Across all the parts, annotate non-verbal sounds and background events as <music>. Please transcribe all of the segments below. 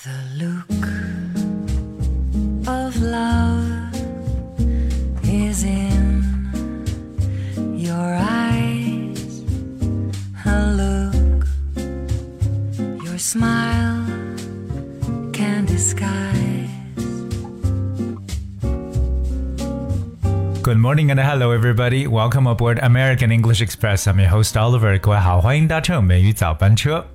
The look of love is in your eyes. A look your smile can disguise. Good morning and hello everybody. Welcome aboard American English Express. I'm your host Oliver. 各位好，欢迎搭乘美语早班车。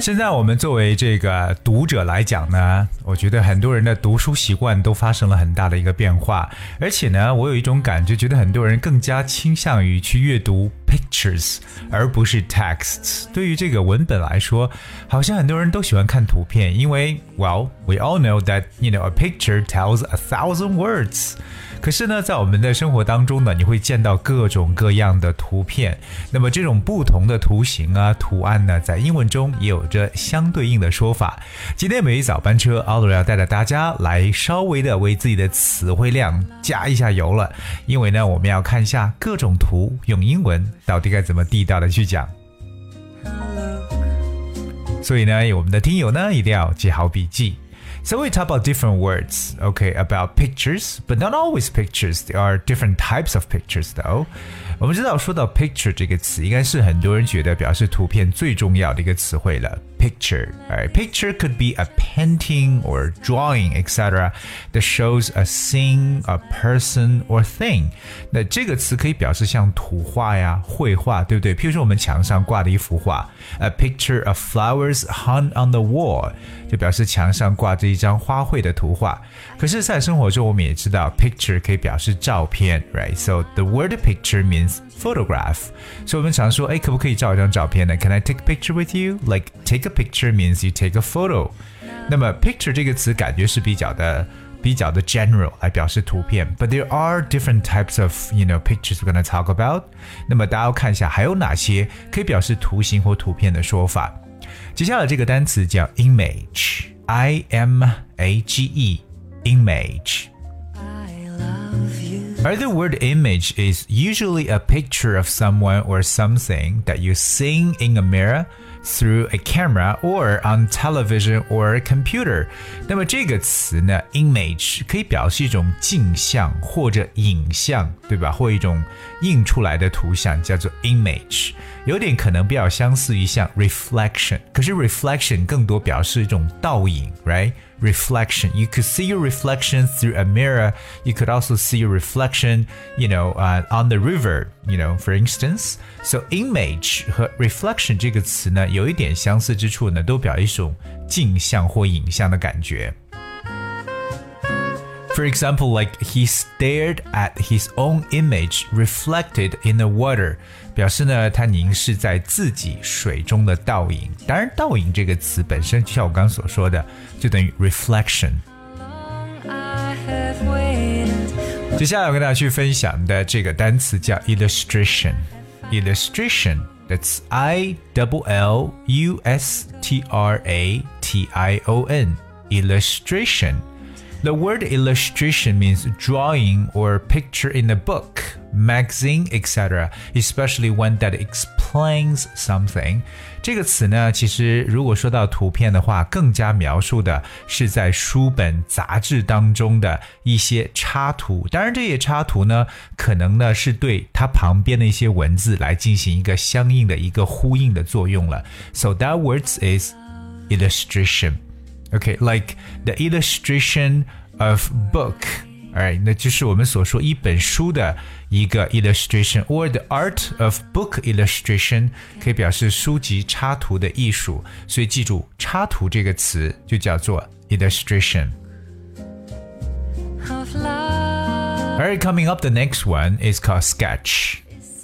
现在我们作为这个读者来讲呢，我觉得很多人的读书习惯都发生了很大的一个变化，而且呢，我有一种感觉，觉得很多人更加倾向于去阅读 pictures 而不是 texts。对于这个文本来说，好像很多人都喜欢看图片，因为 well we all know that you know a picture tells a thousand words。可是呢，在我们的生活当中呢，你会见到各种各样的图片。那么这种不同的图形啊、图案呢，在英文中也有着相对应的说法。今天每一早班车，奥罗要带着大家来稍微的为自己的词汇量加一下油了，因为呢，我们要看一下各种图用英文到底该怎么地道的去讲。所以呢，我们的听友呢一定要记好笔记。So we talk about different words, okay, about pictures, but not always pictures. There are different types of pictures, though. 我们知道，说到 picture 这个词，应该是很多人觉得表示图片最重要的一个词汇了。Picture，picture could be a painting or drawing, etc. that shows a scene, a person or thing. 那这个词可以表示像图画呀、绘画，对不对？譬如说我们墙上挂的一幅画，a picture of flowers hung on the wall，就表示墙上挂着一张花卉的图画。可是，在生活中我们也知道，picture 可以表示照片，right？So the word picture means photograph。所以我们常说，哎，可不可以照一张照片呢？Can I take a picture with you? Like take a picture means you take a photo。那么 picture 这个词感觉是比较的。比较的 general 来表示图片，but there are different types of you know pictures we're gonna talk about。那么大家要看一下还有哪些可以表示图形或图片的说法。接下来这个单词叫 image，i m a g e，image。 I love you. Or the word image is usually a picture of someone or something that you see in a mirror through a camera or on television or computer。那么这个词呢，image 可以表示一种镜像或者影像，对吧？或一种印出来的图像，叫做 image。有点可能比较相似于像 reflection，可是 reflection 更多表示一种倒影 ，right？reflection. You could see your reflection through a mirror. You could also see your reflection, you know, uh, on the river, you know, for instance. So image 和 reflection 这个词呢，有一点相似之处呢，都表一种镜像或影像的感觉。 For example, like he stared at his own image reflected in the water，表示呢他凝视在自己水中的倒影。当然，倒影这个词本身，就像我刚刚所说的，就等于 reflection。 I have waited. 接下来我跟大家去分享的这个单词叫 illustration。illustration that's I double L U S T R A T I O N illustration. The word illustration means drawing or picture in a book, magazine, etc., especially one that explains something. 这个词呢，其实如果说到图片的话，更加描述的是在书本、杂志当中的一些插图。当然，这些插图呢，可能呢是对它旁边的一些文字来进行一个相应的一个呼应的作用了。So that words is illustration. Okay, like the illustration of book. Alright，那就是我们所说一本书的一个 illustration，or the art of book illustration 可以表示书籍插图的艺术。所以记住，插图这个词就叫做 illustration。 of love. Alright, coming up, the next one is called sketch.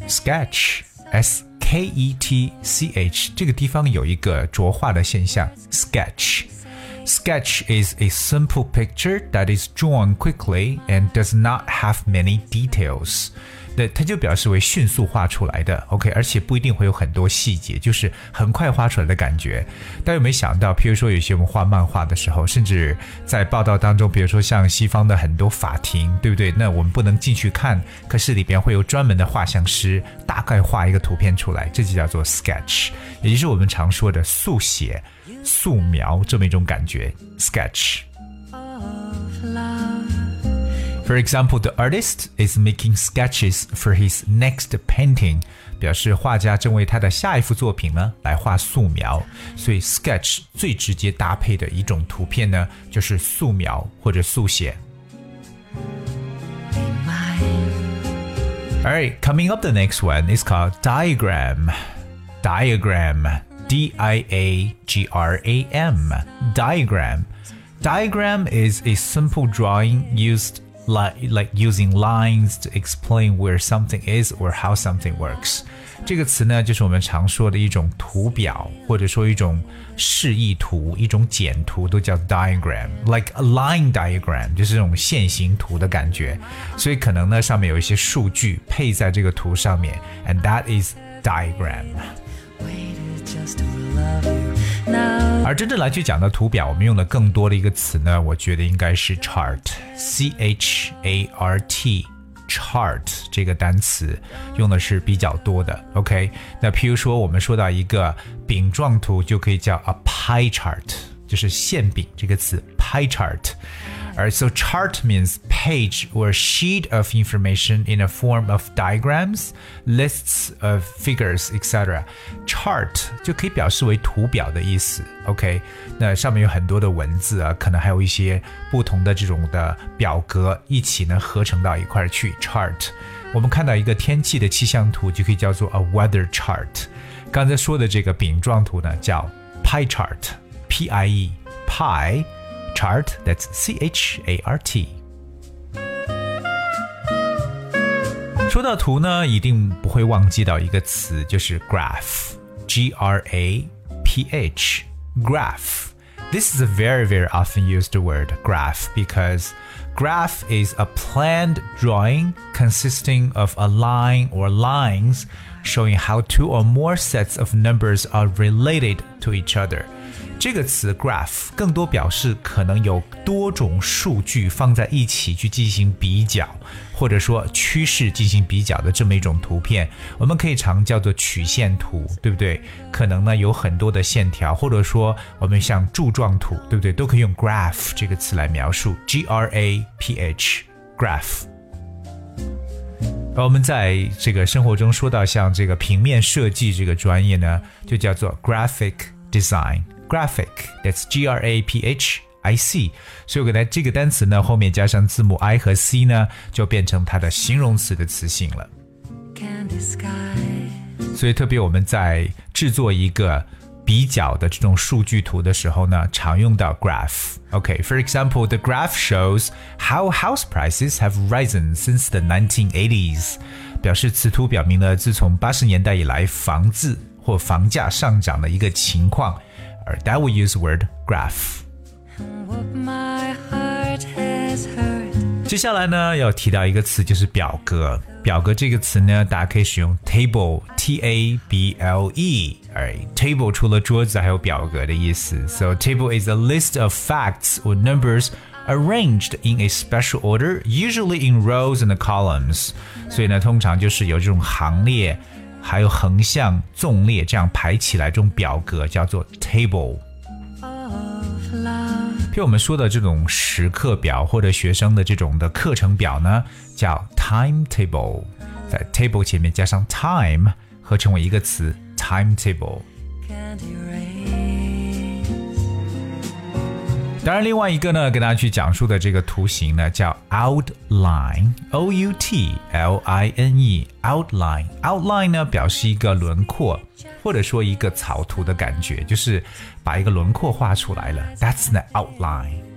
Sketch, S K E T C H，这个地方有一个浊化的现象。Sketch. Sketch is a simple picture that is drawn quickly and does not have many details. 那它就表示为迅速画出来的，OK，而且不一定会有很多细节，就是很快画出来的感觉。但有没有想到，譬如说有些我们画漫画的时候，甚至在报道当中，比如说像西方的很多法庭，对不对？那我们不能进去看，可是里边会有专门的画像师，大概画一个图片出来，这就叫做 sketch，也就是我们常说的速写、素描这么一种感觉，sketch。of love. For example, the artist is making sketches for his next painting，表示画家正为他的下一幅作品呢来画素描。所以 sketch 最直接搭配的一种图片呢，就是素描或者速写。 Be mine. Alright, coming up the next one is called diagram. Diagram. D I A G R A M. Diagram. Diagram is a simple drawing used like like using lines to explain where something is or how something works. 这个词呢，就是我们常说的一种图表，或者说一种示意图、一种简图，都叫 diagram，like a line diagram，就是这种线形图的感觉。所以可能呢，上面有一些数据配在这个图上面，and that is diagram。 <laughs> 而真正来去讲的图表，我们用的更多的一个词呢，我觉得应该是 chart，c h a r t。chart 这个单词用的是比较多的，OK？那譬如说，我们说到一个饼状图，就可以叫 a pie chart，就是馅饼这个词 pie chart。Alright, so chart means page or sheet of information in a form of diagrams, lists of figures, etc. Chart 就可以表示为图表的意思。OK，那上面有很多的文字啊，可能还有一些不同的这种的表格一起呢合成到一块儿去。Chart，我们看到一个天气的气象图，就可以叫做 a weather chart。刚才说的这个饼状图呢，叫 pie chart，P I E pie。 chart. That's C H A R T. 说到图呢，一定不会忘记到一个词，就是 graph，G R A P H。graph. This is a very, very often used word, graph, because graph is a planned drawing consisting of a line or lines showing how two or more sets of numbers are related to each other. 这个词 graph 更多表示可能有多种数据放在一起去进行比较，或者说趋势进行比较的这么一种图片，我们可以常叫做曲线图，对不对？可能呢有很多的线条，或者说我们像柱状图，对不对？都可以用 graph 这个词来描述，G R A P H graph。而我们在这个生活中说到像这个平面设计这个专业呢，就叫做 graphic design。graphic that's G R A P H I C，所以我给它这个单词呢后面加上字母 I 和 C 呢，就变成它的形容词的词性了。 candy sky. 所以特别我们在制作一个比较的这种数据图的时候呢，常用到 graph。OK，for、example, the graph shows how house prices have risen since the 1980s。表示此图表明了自从八十年代以来房子或房价上涨的一个情况。 而 that will use word graph。 What my heart has heard. 接下来呢，要提到一个词，就是表格。表格这个词呢，大家可以使用 table，t a b l e。而 table 除了桌子，还有表格的意思。So table is a list of facts or numbers arranged in a special order, usually in rows and columns。所以呢，通常就是有这种行列， 还有横向、纵列这样排起来，这种表格叫做 table。譬如我们说的这种时刻表或者学生的这种的课程表呢，叫 timetable，在 table 前面加上 time，合成为一个词 timetable。当然，另外一个呢，跟大家去讲述的这个图形呢，叫 outline，o u t l i n e，outline。outline 呢，表示一个轮廓，或者说一个草图的感觉，就是把一个轮廓画出来了。That's the outline。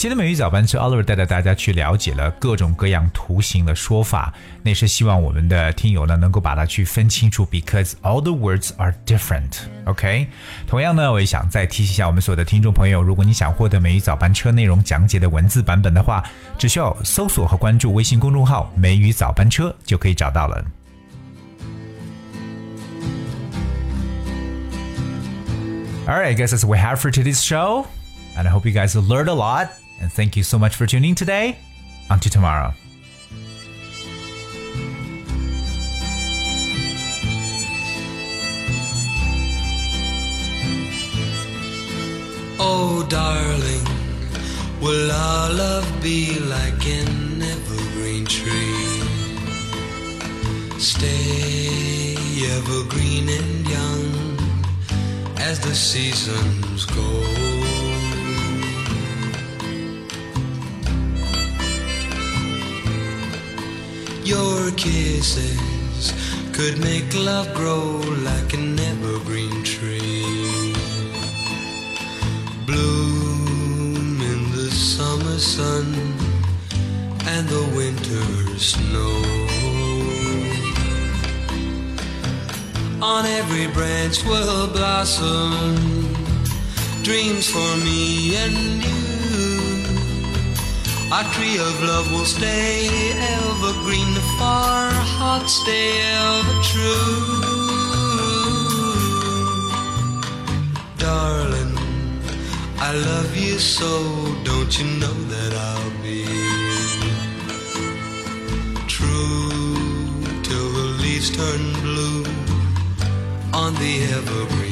今天美语早班车，Oliver 带着大家去了解了各种各样图形的说法，那是希望我们的听友呢能够把它去分清楚，because all the words are different。OK，同样呢，我也想再提醒一下我们所有的听众朋友，如果你想获得美语早班车内容讲解的文字版本的话，只需要搜索和关注微信公众号“美语早班车”就可以找到了。Alright, I guess that's what we have for today's show. And I hope you guys learned a lot. And thank you so much for tuning today. Until tomorrow. Oh, darling, will our love be like an evergreen tree? Stay evergreen and young as the seasons go. Your kisses could make love grow like an evergreen tree. Bloom in the summer sun and the winter snow. On every branch will blossom dreams for me and you. Our tree of love will stay evergreen, for our hearts stay ever true. Darling, I love you so, don't you know that I'll be true till the leaves turn blue on the evergreen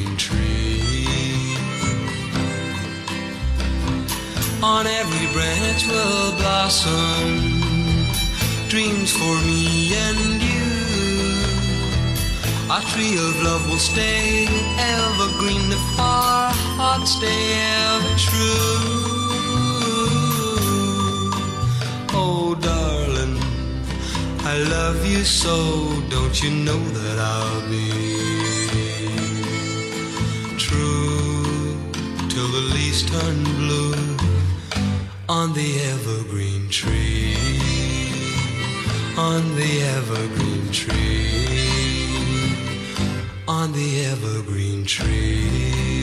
On every branch will blossom dreams for me and you. Our tree of love will stay evergreen if our hearts stay ever true. Oh, darling, I love you so, don't you know that I'll be true till the leaves turn blue on the evergreen tree, on the evergreen tree, on the evergreen tree.